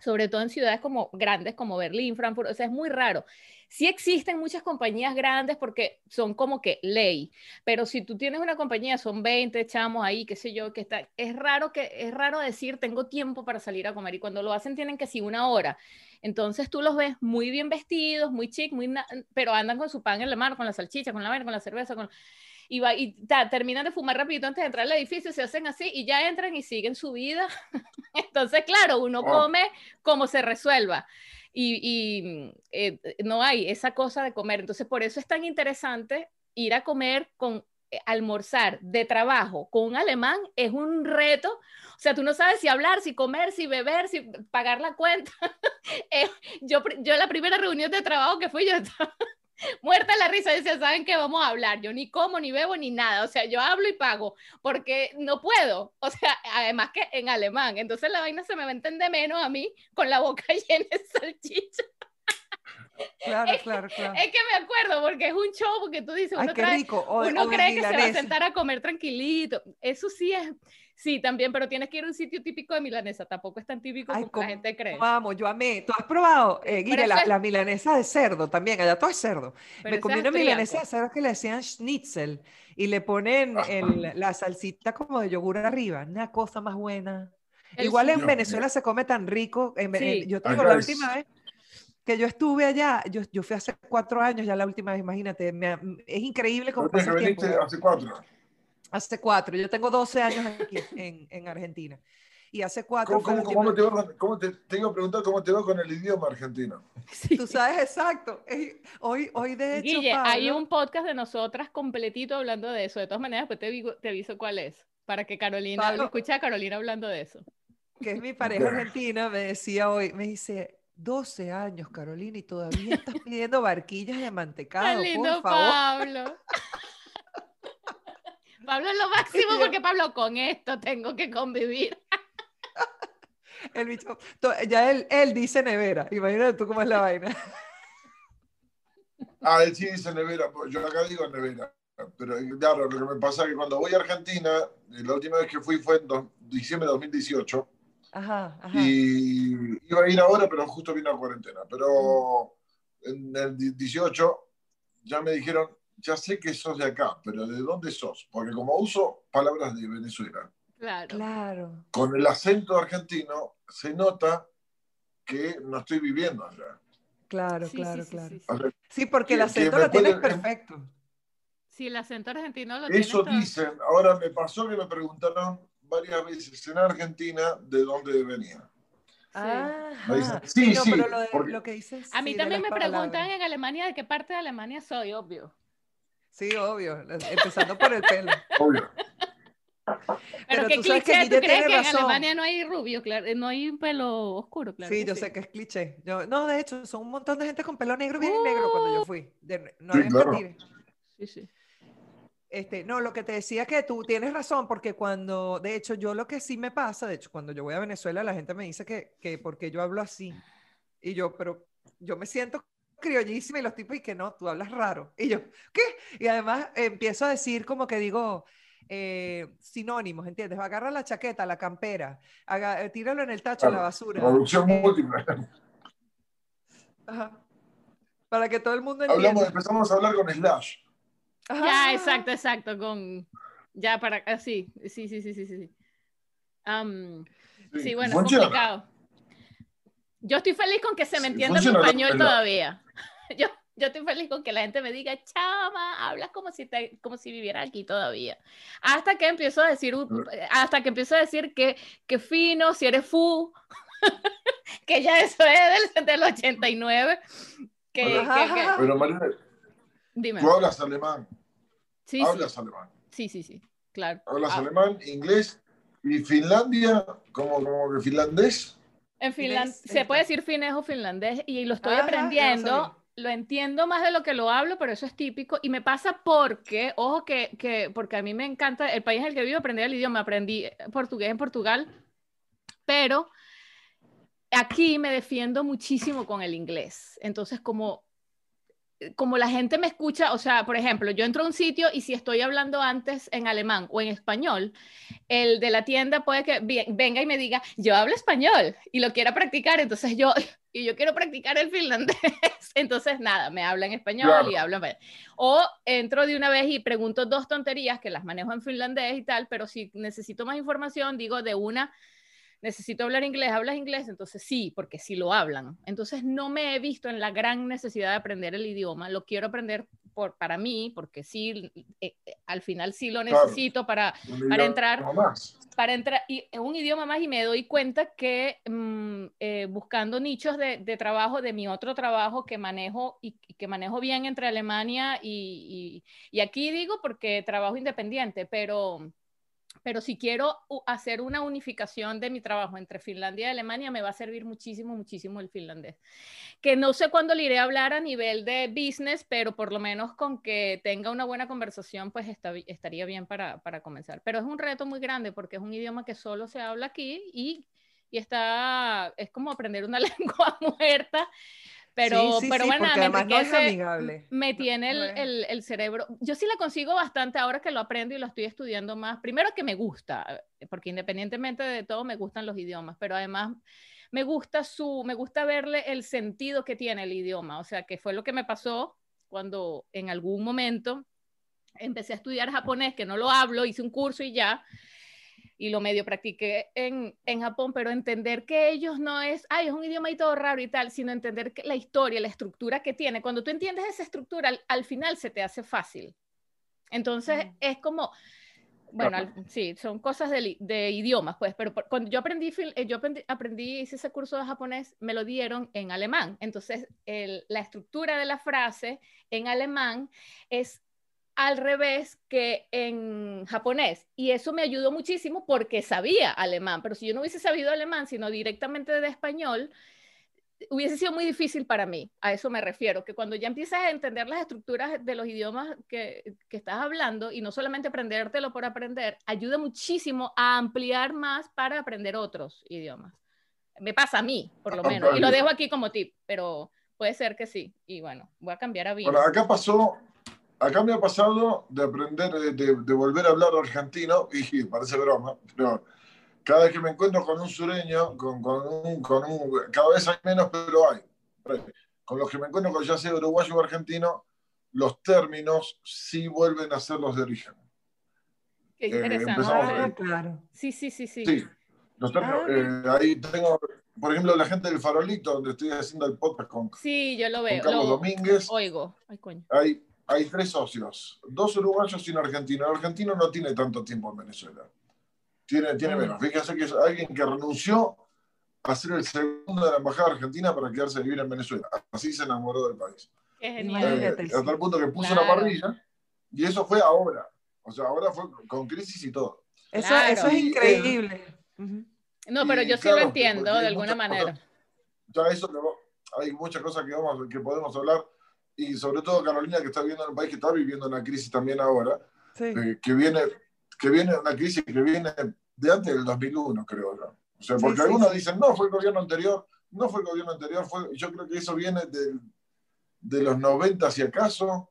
Sobre todo en ciudades como grandes como Berlín, Frankfurt, o sea, es muy raro. Sí existen muchas compañías grandes porque son como que ley, pero si tú tienes una compañía, son 20 chamos ahí, qué sé yo, que está, es raro que es raro decir tengo tiempo para salir a comer y cuando lo hacen tienen que sí una hora. Entonces tú los ves muy bien vestidos, muy chic, muy pero andan con su pan en la mano, con la salchicha, con la vaina, con la cerveza, con y, va, y ta, terminan de fumar rapidito antes de entrar al edificio, se hacen así y ya entran y siguen su vida. *laughs* Entonces, claro, uno come como se resuelva. Y, y, eh, no hay esa cosa de comer. Entonces, por eso es tan interesante ir a comer con eh, almorzar de trabajo con un alemán es un reto. O sea, tú no sabes si hablar, si comer, si beber, si pagar la cuenta. *laughs* Eh, yo, yo la primera reunión de trabajo que fui, yo estaba *laughs* muerta la risa, decía, ¿saben qué vamos a hablar? Yo ni como, ni bebo, ni nada. O sea, yo hablo y pago porque no puedo. O sea, además que en alemán. Entonces la vaina se me va a entender menos a mí con la boca *laughs* llena de salchicha. Claro, claro, claro. Es que me acuerdo porque es un show, porque tú dices, Ay, uno, qué trae- rico. O, uno o cree que se va a sentar a comer tranquilito. Eso sí es, sí, también, pero tienes que ir a un sitio típico de milanesa. Tampoco es tan típico Ay, como cómo la gente cree. Vamos, yo amé. ¿Tú has probado, eh, Guille, la, es- la milanesa de cerdo también? Allá todo es cerdo. Pero Me comí una milanesa de cerdo que le decían schnitzel y le ponen *laughs* el- la salsita como de yogur arriba. Una cosa más buena. El Igual en Venezuela se come tan rico. en Ve- en- Sí. yo te digo, Acá la última vez que yo estuve allá, yo, yo fui hace cuatro años, ya la última vez, imagínate, me ha- es increíble cómo pasa que el tiempo. hace cuatro. Hace cuatro, yo tengo 12 años aquí en, en Argentina. Y hace cuatro ¿Cómo, cómo- cómo te va cómo te, te iba a preguntar cómo te va con el idioma argentino? Sí. Tú sabes exacto. Hoy, hoy de hecho, Guille, hay Pablo- un podcast de nosotras completito hablando de eso. De todas maneras, pues te, digo- te aviso cuál es, para que Carolina, Pablo- escucha a Carolina hablando de eso. que es mi pareja argentina, me decía hoy, me dice, 12 años, Carolina, y todavía estás pidiendo barquillas de mantecado, Qué lindo por favor. Pablo. *laughs* Pablo es lo máximo *laughs* porque Pablo, con esto tengo que convivir. *laughs* El bicho, ya él, él dice nevera, imagínate tú cómo es la vaina. *laughs* Ah, él sí dice nevera, pues yo acá digo nevera. Pero claro, lo que me pasa es que cuando voy a Argentina, eh, la última vez que fui fue en dos- diciembre de 2018 Ajá, ajá. y iba a ir ahora, pero justo vino la cuarentena. Pero en el di- 18 ya me dijeron, ya sé que sos de acá, pero ¿de dónde sos? Porque como uso palabras de Venezuela, Claro. Claro, con el acento argentino se nota que no estoy viviendo allá. claro, Sí, claro, sí, sí, claro. sí, sí. Sí, porque el acento lo tienes pueden- perfecto. Sí, el acento argentino lo tienes Eso todo. dicen. Ahora me pasó que me preguntaron varias veces en Argentina de dónde venía. Dicen, Ajá. sí, no, sí, pero lo, de- porque- lo que dices. A mí sí, también me preguntan palabras. en Alemania de qué parte de Alemania soy, obvio. Sí, obvio, empezando por el pelo. *laughs* Obvio. Pero, Pero qué tú sabes que cliché, ¿tú Guille crees tiene que en. Alemania no hay rubio, claro, no hay pelo oscuro, claro? sí, que yo sé que es cliché. Yo, no, de hecho, son un montón de gente con pelo negro, bien negro cuando yo fui. De- no Sí, había claro. mentira. Sí, sí. Este, no, lo que te decía es que tú tienes razón, porque cuando, de hecho, yo lo que sí me pasa, de hecho, cuando yo voy a Venezuela, la gente me dice que, que porque yo hablo así. Y yo, pero yo me siento criollísima y los tipos, y que no, tú hablas raro. Y yo, ¿qué? Y además empiezo a decir como que digo eh, sinónimos, ¿entiendes? Agarra la chaqueta, la campera, haga- eh, tíralo en el tacho, en la Claro, basura. Producción Eh, múltiple. ajá. Para que todo el mundo entienda. Hablamos, empezamos a hablar con Slash. Ajá. Ya, exacto, exacto, con ya para así, sí, sí, sí, sí, sí. sí. Am, sí, bueno, es Funciona. complicado. Yo estoy feliz con que se me Sí, entienda la- español todavía. *laughs* Yo, yo estoy feliz con que la gente me diga, chama, hablas como si, te, como si viviera aquí todavía. Hasta que empiezo a decir, hasta que empiezo a decir que, que fino, si eres fu, *laughs* que ya eso es del, del 89. Que, que- que- Pero María, dime. tú hablas alemán, Sí, sí, hablas alemán, sí, sí, sí, claro. hablas Ah, alemán, inglés y Finlandia, como, como que finlandés. En Finlandés, se puede decir finés o finlandés y lo estoy Ajá, lo aprendiendo. Lo entiendo más de lo que lo hablo, pero eso es típico. Y me pasa porque, ojo, que, que porque a mí me encanta el país en el que vivo, aprender el idioma. Aprendí portugués en Portugal, pero aquí me defiendo muchísimo con el inglés. Entonces, como, como la gente me escucha, o sea, por ejemplo, yo entro a un sitio y si estoy hablando antes en alemán o en español, el de la tienda puede que venga y me diga, yo hablo español y lo quiera practicar, entonces yo, *laughs* y yo quiero practicar el finlandés, *laughs* entonces nada, me habla en español Claro. y español. O entro de una vez y pregunto dos tonterías que las manejo en finlandés y tal, pero si necesito más información, digo de una, necesito hablar inglés, ¿hablas inglés? Entonces sí, porque sí lo hablan. Entonces no me he visto en la gran necesidad de aprender el idioma, lo quiero aprender por, para mí, porque sí, eh, eh, al final sí lo Claro. necesito para un Para idioma entrar- para entrar y un idioma más y me doy cuenta que mm, eh, buscando nichos de, de trabajo de mi otro trabajo que manejo y, y que manejo bien entre Alemania y, y- y aquí digo porque trabajo independiente, pero, pero si quiero hacer una unificación de mi trabajo entre Finlandia y Alemania, me va a servir muchísimo, muchísimo el finlandés. Que no sé cuándo le iré a hablar a nivel de business, pero por lo menos con que tenga una buena conversación, pues está estaría bien para, para comenzar. Pero es un reto muy grande porque es un idioma que solo se habla aquí y, y está, es como aprender una *laughs* lengua muerta. Pero, Sí, sí, pero sí, bueno, que no es ese amigable. me tiene el, el- el cerebro. Yo sí la consigo bastante ahora que lo aprendo y lo estoy estudiando más. Primero que me gusta, porque independientemente de todo me gustan los idiomas, pero además me gusta su, me gusta verle el sentido que tiene el idioma. O sea, que fue lo que me pasó cuando en algún momento empecé a estudiar japonés, que no lo hablo, hice un curso y ya, y lo medio practiqué en, en Japón, pero entender que ellos no es, ay, es un idioma y todo raro y tal, sino entender que la historia, la estructura que tiene, cuando tú entiendes esa estructura, al, al final se te hace fácil. Entonces Mm. es como, bueno, al- sí, son cosas de, de idiomas, pues, pero por- cuando yo aprendí, eh, yo aprendí, aprendí, hice ese curso de japonés, me lo dieron en alemán. Entonces, el- la estructura de la frase en alemán es al revés que en japonés. Y eso me ayudó muchísimo porque sabía alemán, pero si yo no hubiese sabido alemán, sino directamente de español, hubiese sido muy difícil para mí. A eso me refiero, que cuando ya empiezas a entender las estructuras de los idiomas que, que estás hablando y no solamente aprendértelo por aprender, ayuda muchísimo a ampliar más para aprender otros idiomas. Me pasa a mí, por lo menos, y lo dejo aquí como tip, pero puede ser que sí. Y bueno, voy a cambiar a vino. Bueno, acá pasó, acá me ha pasado de aprender, de, de- de volver a hablar argentino, y parece broma, pero cada vez que me encuentro con un sureño, con, con un, con un- cada vez hay menos, pero hay. Con los que me encuentro con ya sea uruguayo o argentino, los términos sí vuelven a ser los de origen. Qué eh, interesante. empezamos Ah, claro. Sí, sí, sí, sí. Sí, los términos. Ah, eh, ahí tengo, por ejemplo, la gente del Farolito, donde estoy haciendo el podcast con, con Sí, yo lo veo. Carlos Lo Domínguez. oigo. Ay, coño. hay, hay tres socios, dos uruguayos y un argentino. El argentino no tiene tanto tiempo en Venezuela. Tiene, tiene Mm. menos. Fíjense que es alguien que renunció a ser el segundo de la embajada argentina para quedarse a vivir en Venezuela. Así se enamoró del país. Qué Eh, genial. Imagínate, hasta el punto que puso Claro. una parrilla y eso fue ahora. O sea, ahora fue con crisis y todo. Eso, Claro. eso es Y, eh, increíble. No, pero Y yo sí claro, lo entiendo de alguna manera. cosas- Ya eso hay muchas cosas que, vamos, que podemos hablar y sobre todo Carolina que está viviendo en un país que está viviendo una crisis también ahora. Sí. eh, que viene que viene una crisis que viene de antes del 2001, creo yo. O sea, porque sí, algunos sí. dicen, no, fue el gobierno anterior, no fue el gobierno anterior, fue, yo creo que eso viene del- de los 90 si acaso,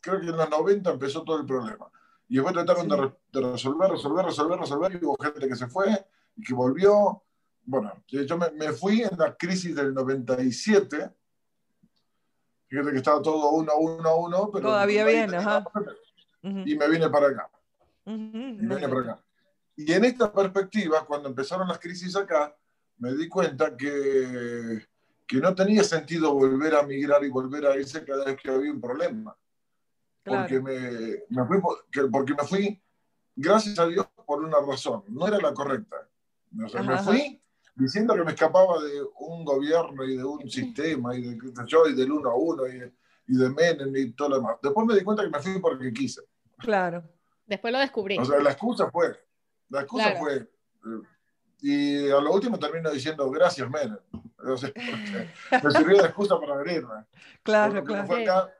creo que en los 90 empezó todo el problema. Y después trataron de, re- de resolver, resolver, resolver, resolver, y hubo gente que se fue y que volvió. Bueno, yo me, me fui en la crisis del 97, fíjate que estaba todo uno, uno, uno, pero... Todavía tenía- ajá. Y me vine para acá. Y me vine para acá. Y en esta perspectiva, cuando empezaron las crisis acá, me di cuenta que que no tenía sentido volver a migrar y volver a irse cada vez que había un problema. Porque, Claro. me, me fui, por- que- porque me fui, gracias a Dios, por una razón. No era la correcta. O sea, me Ajá, fui diciendo que me escapaba de un gobierno y de un sistema y de yo, y del uno a uno y de, y de Menem y todo lo demás. Después me di cuenta que me fui porque quise. Claro. Después lo descubrí. O sea, la excusa fue, la excusa Claro. fue, eh, y a lo último termino diciendo gracias Menem. O sea, *laughs* me sirvió de excusa para venirme. Claro, claro. fue acá.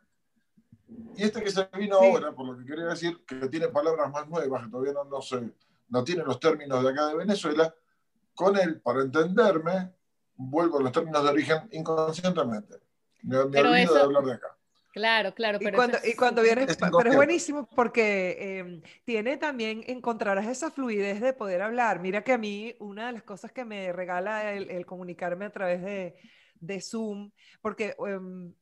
Y este que se vino Sí. ahora, por lo que quería decir, que tiene palabras más nuevas, que todavía no, no, sé, no tiene los términos de acá de Venezuela, con él, para entenderme, vuelvo a los términos de origen inconscientemente. Me, me Pero olvido eso- de hablar de acá. Claro, claro. Y Pero cuando, es y cuando vienes, Es pero es buenísimo porque eh, tiene también, encontrarás esa fluidez de poder hablar. Mira que a mí una de las cosas que me regala el, el comunicarme a través de, de Zoom, porque em,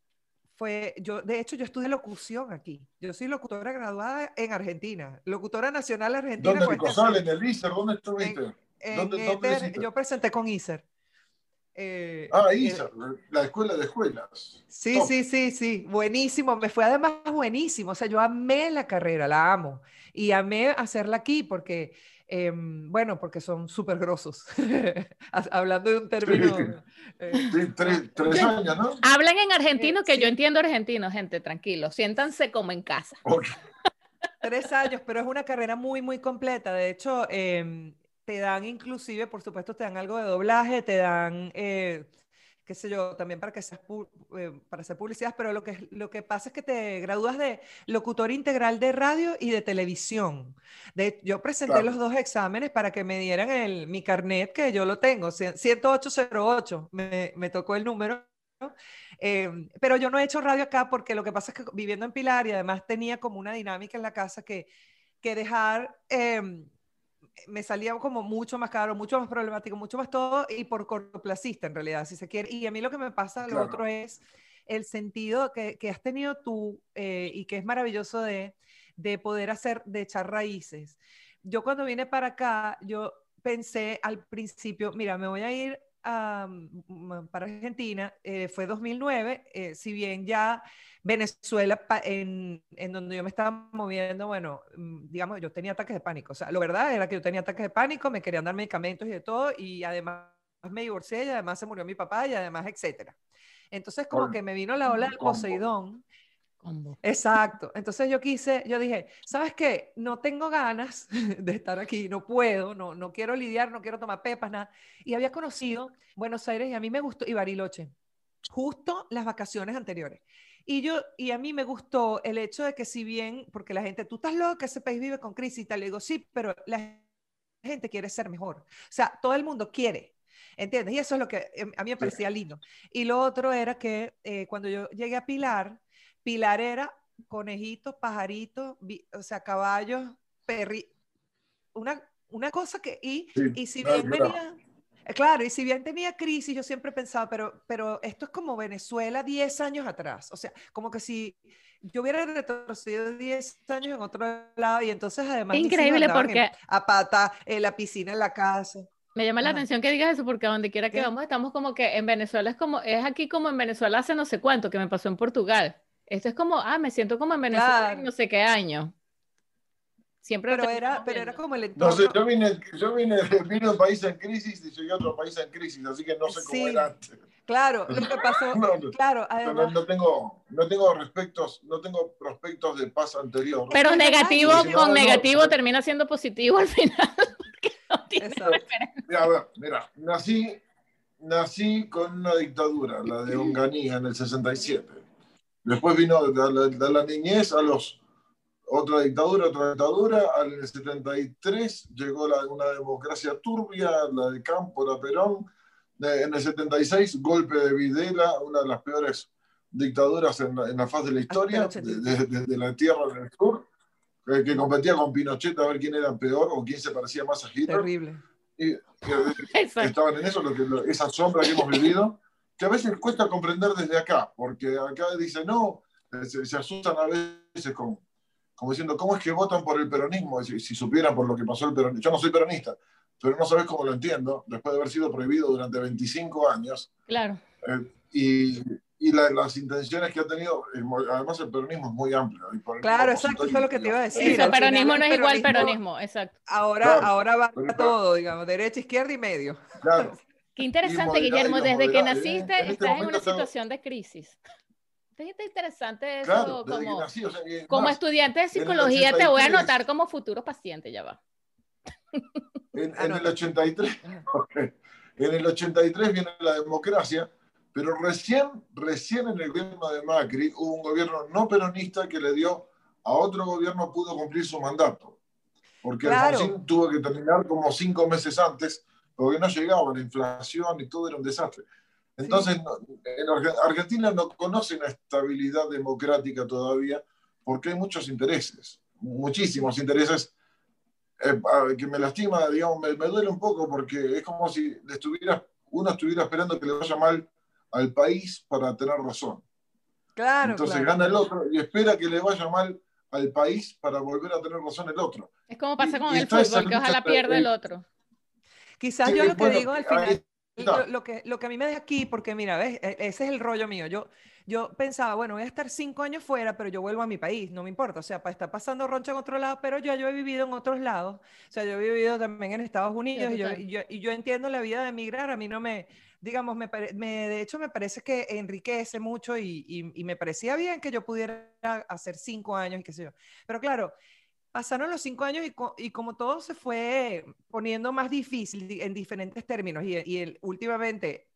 fue, yo, de hecho, yo estudié locución aquí. Yo soy locutora graduada en Argentina, locutora nacional argentina. ¿Dónde, Nicosal? extensión ¿En el ISER? ¿Dónde estuviste? en ¿Dónde- dónde Ether, yo presenté con ISER. Eh, Ah, eh, ISER, la escuela de escuelas. Sí, Top. sí, sí, sí, buenísimo. Me fue además buenísimo. O sea, yo amé la carrera, la amo. Y amé hacerla aquí porque, em, bueno, porque son súper grosos. *laughs* Hablando de un término. eh, Sí, tres, tres años, ¿no? Hablen en argentino, Eh, que yo sí. entiendo argentino, gente, tranquilo. Siéntanse como en casa. Ok. tres años, pero es una carrera muy, muy completa. De hecho, em, te dan inclusive, por supuesto, te dan algo de doblaje, te dan, eh, qué sé yo, también para que seas eh, para hacer publicidad, pero lo que, lo que pasa es que te gradúas de locutor integral de radio y de televisión. De, yo presenté Claro. los dos exámenes para que me dieran el, mi carnet, que yo lo tengo, cien- 10808, me, me tocó el número. Eh, pero yo no he hecho radio acá porque lo que pasa es que viviendo en Pilar y además tenía como una dinámica en la casa que, que dejar, eh, me salía como mucho más caro, mucho más problemático, mucho más todo y por cortoplacista en realidad, si se quiere. Y a mí lo que me pasa, lo Claro. otro es el sentido que, que has tenido tú eh, y que es maravilloso de, de poder hacer, de echar raíces. Yo cuando vine para acá, yo pensé al principio, mira, me voy a ir a, mm, para Argentina, eh, fue 2009, eh, si bien ya Venezuela, en, en donde yo me estaba moviendo, bueno, mm, digamos, yo tenía ataques de pánico, o sea, lo verdad era que yo tenía ataques de pánico, me querían dar medicamentos y de todo, y además me divorcié, y además se murió mi papá, y además, etcétera. Entonces, como que me vino la ola del. Poseidón, Combo. Exacto. Entonces yo quise, yo dije, ¿sabes qué? No tengo ganas *laughs* de estar aquí, no puedo, no, no quiero lidiar, no quiero tomar pepas, nada. Y había conocido Buenos Aires y a mí me gustó, y Bariloche, justo las vacaciones anteriores. Y yo, y a mí me gustó el hecho de que si bien, porque la gente, tú estás loca, ese país vive con crisis y tal, le digo, sí, pero la gente quiere ser mejor. O sea, todo el mundo quiere. ¿Entiendes? Y eso es lo que eh, a mí me parecía lindo. Y lo otro era que eh, cuando yo llegué a Pilar, Pilar era conejitos, pajaritos, o sea, caballos, perri, una, una cosa que, y, Sí, y si bien venía, claro, y si bien tenía crisis, yo siempre pensaba, pero, pero esto es como Venezuela 10 años atrás, o sea, como que si yo hubiera retrocedido 10 años en otro lado y entonces además Increíble en- porque a pata, en la piscina, en la casa. me llama la Ajá. atención que digas eso porque a donde quiera que ¿Qué? vamos estamos como que en Venezuela es como, es aquí como en Venezuela hace no sé cuánto que me pasó en Portugal. Esto es como, ah, me siento como en Venezuela en Claro. no sé qué año. Siempre Pero era, pero era como el No entorno. sé, yo vine, yo vine, *laughs* vine un país en crisis y a otro país en crisis, así que no sé cómo Sí. era antes. Claro, lo que pasó, *laughs* No, no. claro, No, además, no tengo, no tengo respectos, no tengo prospectos de paz anterior. Pero negativo nadie- con No, no, negativo no. termina siendo positivo al final. *laughs* no tiene. Mira, a ver, mira, nací, nací con una dictadura, la de Onganía en el 67. Después vino de la, de la niñez a los otra dictadura, otra dictadura. Al 73 llegó la- una democracia turbia, la de Campo, la Perón. De- en el 76, golpe de Videla, una de las peores dictaduras en, la- en la faz de la historia, el de, 83. de- la tierra del sur, que, que competía con Pinochet a ver quién era peor o quién se parecía más a Hitler. terrible. Y- y- *laughs* Exacto. estaban en eso, lo que, lo- esa sombra que hemos vivido, que a veces cuesta comprender desde acá, porque acá dice no, eh, se, se asustan a veces con, como diciendo, ¿cómo es que votan por el peronismo? Si, si supieran por lo que pasó el peronismo. Yo no soy peronista, pero no sabes cómo lo entiendo, después de haber sido prohibido durante 25 años. Claro. Eh, y y la- las intenciones que ha tenido, además el peronismo es muy amplio. el Claro, exacto, eso es lo que te iba a decir. Final peronismo el no es igual peronismo- peronismo, exacto. Ahora, Claro, ahora va pero- todo, digamos, derecha, izquierda y medio. Claro, Qué interesante, Guillermo, desde que naciste en este estás en una estamos- situación de crisis. Está interesante eso claro, como, nací, o sea, es como más, estudiante de psicología te voy a 83. anotar como futuro paciente, ya va. En, Ah, en el 83, ok. en el 83 viene la democracia, pero recién, recién en el gobierno de Macri hubo un gobierno no peronista que le dio a otro gobierno pudo cumplir su mandato. Porque Claro. Alfonsín tuvo que terminar como cinco meses antes, porque no llegaba la inflación y todo era un desastre. Entonces, no- en Arge- Argentina no conoce una estabilidad democrática todavía porque hay muchos intereses, muchísimos intereses eh, que me lastima, digamos, me, me duele un poco porque es como si estuviera, uno estuviera esperando que le vaya mal al país para tener razón. Claro, Entonces claro. gana el otro y espera que le vaya mal al país para volver a tener razón el otro. Es como pasa Y- con y el fútbol, que ojalá pierda el otro. Quizás Sí, yo lo que bueno, digo al final, está. lo, lo que, lo que a mí me deja aquí, porque mira, ves, E- ese es el rollo mío. Yo, yo pensaba, bueno, voy a estar cinco años fuera, pero yo vuelvo a mi país, no me importa. O sea, para estar pasando roncha en otro lado, pero yo, yo he vivido en otros lados. O sea, yo he vivido también en Estados Unidos y yo, y yo, y yo entiendo la vida de emigrar. A mí no me, digamos, me, me- de hecho me parece que enriquece mucho y, y- y me parecía bien que yo pudiera hacer cinco años y qué sé yo. Pero claro, pasaron los cinco años y, co- y como todo se fue poniendo más difícil di- en diferentes términos y, y el, últimamente,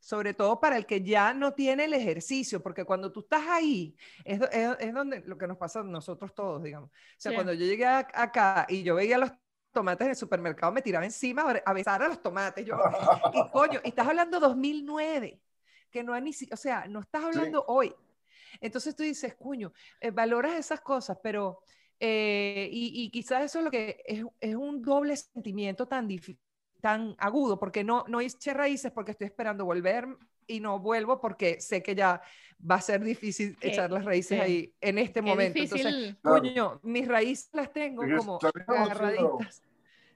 sobre todo para el que ya no tiene el ejercicio, porque cuando tú estás ahí, es, es- es donde lo que nos pasa a nosotros todos, digamos. O sea, Sí. cuando yo llegué a- acá y yo veía los tomates en el supermercado, me tiraba encima a- besar a los tomates. Yo, *laughs* y coño, y estás hablando 2009, que no hay ni o sea, no estás hablando hoy. Entonces tú dices, coño, eh, valoras esas cosas, pero, eh, y, y quizás eso es lo que es, es un doble sentimiento tan, tan agudo, porque no, no eché raíces porque estoy esperando volver y no vuelvo porque sé que ya va a ser difícil Qué- echar las raíces sí. ahí en este Qué momento. Entonces, difícil. Claro. coño, mis raíces las tengo como agarraditas.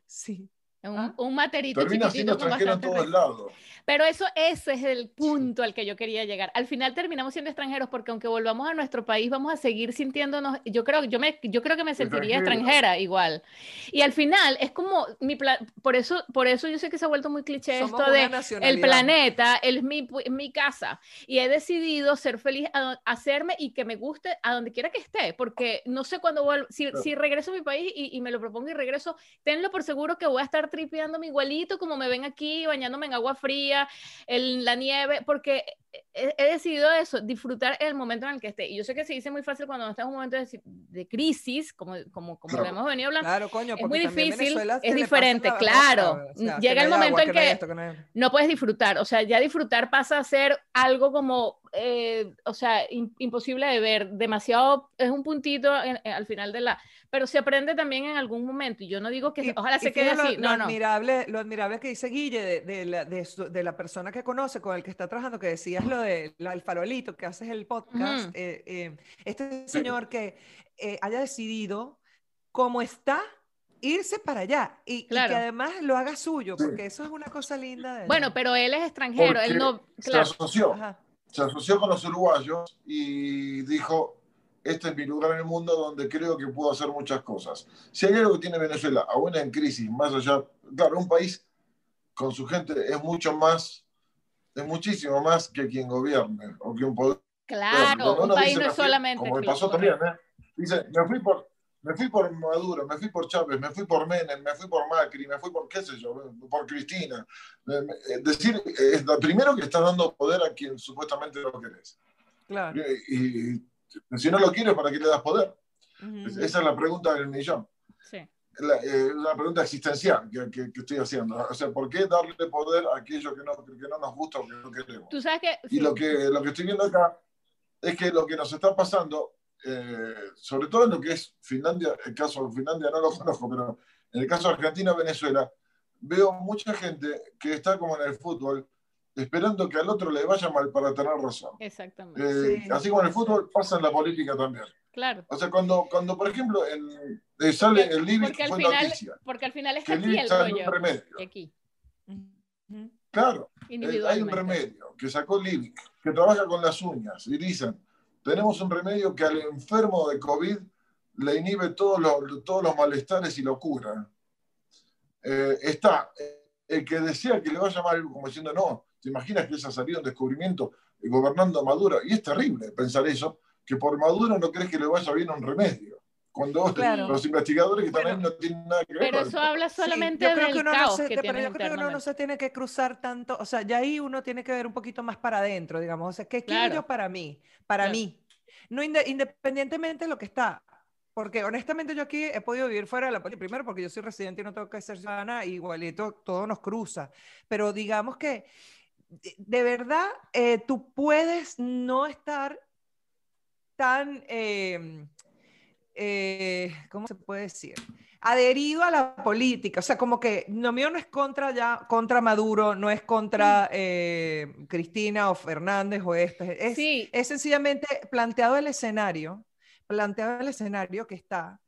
Sí. Un, ¿Ah? un materito Termina siendo chiquitito con extranjero en bastante todos lados. Pero eso, ese es el punto al que yo quería llegar. Al final terminamos siendo extranjeros porque aunque volvamos a nuestro país, vamos a seguir sintiéndonos, yo creo, yo me, yo creo que me sentiría Extranjera. igual. Y al final es como mi por eso, por eso yo sé que se ha vuelto muy cliché Somos esto de el planeta, es mi, pu- mi casa. Y he decidido ser feliz, a do- hacerme y que me guste a donde quiera que esté, porque no sé cuándo vuelvo, si, si regreso a mi país y, y me lo propongo y regreso, tenlo por seguro que voy a estar tripeándome igualito como me ven aquí, bañándome en agua fría, en la nieve, porque he, he decidido eso, disfrutar el momento en el que esté. Y yo sé que se dice muy fácil cuando no estás en un momento de, de crisis, como, como, como lo Claro. hemos venido hablando. Claro, coño, Es muy difícil, es diferente, la- claro. o sea, Llega el momento agua, en que que- esto, que no hay- no puedes disfrutar, o sea, ya disfrutar pasa a ser algo como, eh, o sea, im- imposible de ver, demasiado, es un puntito en- en- al final de la, pero se aprende también en algún momento, y yo no digo que Y- ojalá y se quede fíjate así, lo, no, lo no, Admirable, lo admirable que dice Guille de, de la, de su- de la persona que conoce, con el que está trabajando, que decías lo del farolito, que haces el podcast. Ujú. eh, eh, este señor que eh, haya decidido, como está, irse para allá y, y Claro. que además lo haga suyo, Sí. porque eso es una cosa linda. De bueno, pero él es extranjero, él no, se claro, asoció. Ajá. se asoció con los uruguayos y dijo, este es mi lugar en el mundo donde creo que puedo hacer muchas cosas. Si hay algo que tiene Venezuela, aún en crisis, más allá, claro, un país con su gente es mucho más, es muchísimo más que quien gobierne o que un poder. claro, un país dice, no "Me es fui", solamente... Como me pasó también, ¿eh? Dice, me fui por... Me fui por Maduro, me fui por Chávez, me fui por Menem, me fui por Macri, me fui por qué sé yo, por Cristina. Me- Es decir, es lo primero que estás dando poder a quien supuestamente no querés. Claro. Y, y si no lo quieres, ¿para qué le das poder? Ujú. Esa es la pregunta del millón. sí. La, eh, una pregunta existencial que, que- que estoy haciendo. O sea, ¿por qué darle poder a aquello que no, que no nos gusta o que no queremos? Tú sabes que... Y sí. lo que, lo que estoy viendo acá es que lo que nos está pasando, eh, sobre todo en lo que es Finlandia, el caso de Finlandia no lo conozco, pero en el caso de Argentina, Venezuela, veo mucha gente que está como en el fútbol, esperando que al otro le vaya mal para tener razón. Exactamente. Eh, Sí. Así como en el fútbol, pasa en la política también. Claro. O sea, cuando, cuando por ejemplo, en- eh, sale el Libic, Porque al final, noticia. porque al final Que está el aquí el un rollo. remedio. Aquí. Claro, eh, hay un remedio que sacó Libic, que trabaja con las uñas, y dicen, tenemos un remedio que al enfermo de COVID le inhibe todos los, todos los malestares y lo cura. Eh, está el que decía que le va a llamar algo como diciendo, no, ¿te imaginas que esa salió un descubrimiento eh, gobernando a Maduro? Y es terrible pensar eso, que por Maduro no crees que le vaya bien un remedio. Cuando Claro. los investigadores que están Bueno, ahí no tienen nada que ver Pero con eso el- habla Sí, solamente yo creo del que uno no se- que pero yo creo que uno no se tiene que cruzar tanto, o sea, ya ahí uno tiene que ver un poquito más para adentro, digamos, o sea, ¿qué quiero Claro. yo para mí? Para Claro. mí. No inde- independientemente de lo que está. Porque honestamente yo aquí he podido vivir fuera de la política, primero porque yo soy residente y no tengo que ser ciudadana, igualito todo nos cruza. Pero digamos que de, verdad eh, tú puedes no estar tan, eh, eh, ¿cómo se puede decir? Adherido a la política, o sea, como que lo mío no es contra ya, contra Maduro, no es contra eh, Cristina o Fernández o este, es, Sí. es sencillamente planteado el escenario, planteado el escenario que está,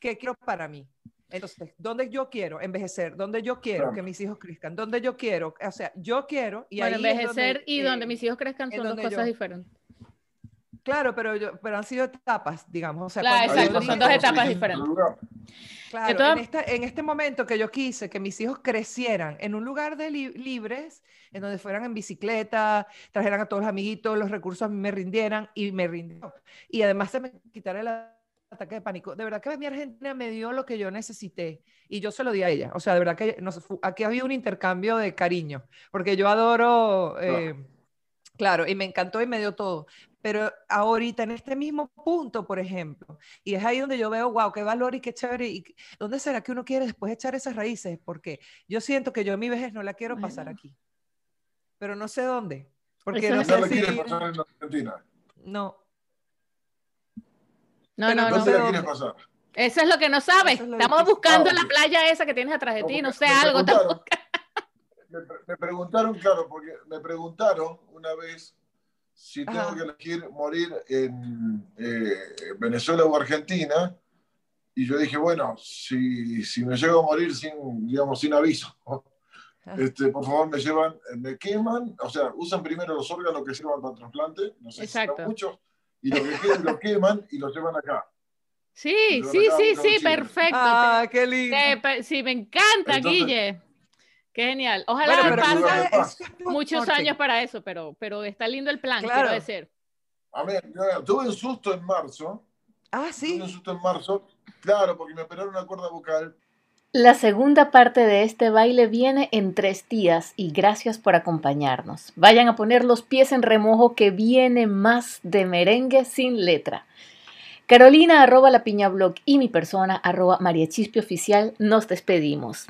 que quiero para mí. Entonces, ¿dónde yo quiero envejecer? ¿Dónde yo quiero Claro. que mis hijos crezcan? ¿Dónde yo quiero? O sea, yo quiero y Bueno, ahí es envejecer donde, y eh, donde mis hijos crezcan son dos cosas yo- diferentes. Claro, pero, yo, pero han sido etapas, digamos. O sea, Claro, exacto, son dos etapas diferentes. Claro, en, esta- en este momento que yo quise que mis hijos crecieran en un lugar de li- libres, en donde fueran en bicicleta, trajeran a todos los amiguitos, los recursos a mí me rindieran y me rindió. Y además se me quitara el ataque de pánico. De verdad que mi Argentina me dio lo que yo necesité y yo se lo di a ella. O sea, de verdad que nos aquí había un intercambio de cariño, porque yo adoro, eh, claro, y me encantó y me dio todo. Pero ahorita, en este mismo punto, por ejemplo, y es ahí donde yo veo, wow, qué valor y qué chévere, y ¿dónde será que uno quiere después echar esas raíces? Porque yo siento que yo mi vejez no la quiero pasar Bueno. aquí. Pero no sé dónde. Porque Eso no sé si... pasar en Argentina. No. No, Pero no, no no. ¿Dónde sé la quieres dónde. pasar? Eso es lo que no sabes. Es Estamos buscando Ah, la playa esa que tienes atrás de ti, no sé Me algo. Me, pre- me preguntaron, claro, porque me preguntaron una vez si tengo Ajá. que elegir morir en eh, Venezuela o Argentina. Y yo dije, bueno, si, si me llego a morir sin, digamos, sin aviso, *laughs* este, por favor me llevan, me queman, o sea, usan primero los órganos que sirvan para trasplante, no sé si Exacto. son muchos, y lo que quede lo queman y lo llevan acá. Sí, sí, acá sí, sí, Chile. perfecto. Ah, qué lindo. Sí, me encanta, Entonces- Guille. Qué genial. Ojalá Bueno, pero pasa- pase lugar de paz. eso es muchos años para eso, pero, pero está lindo el plan, Claro. quiero decir. A ver, yo tuve un susto en marzo, Ah, sí. tuve un susto en marzo, claro, porque me operaron una cuerda vocal La segunda parte de este baile viene en tres días y gracias por acompañarnos. Vayan a poner los pies en remojo que viene más de merengue sin letra. Carolina arroba la piña blog y mi persona arroba María oficial nos despedimos.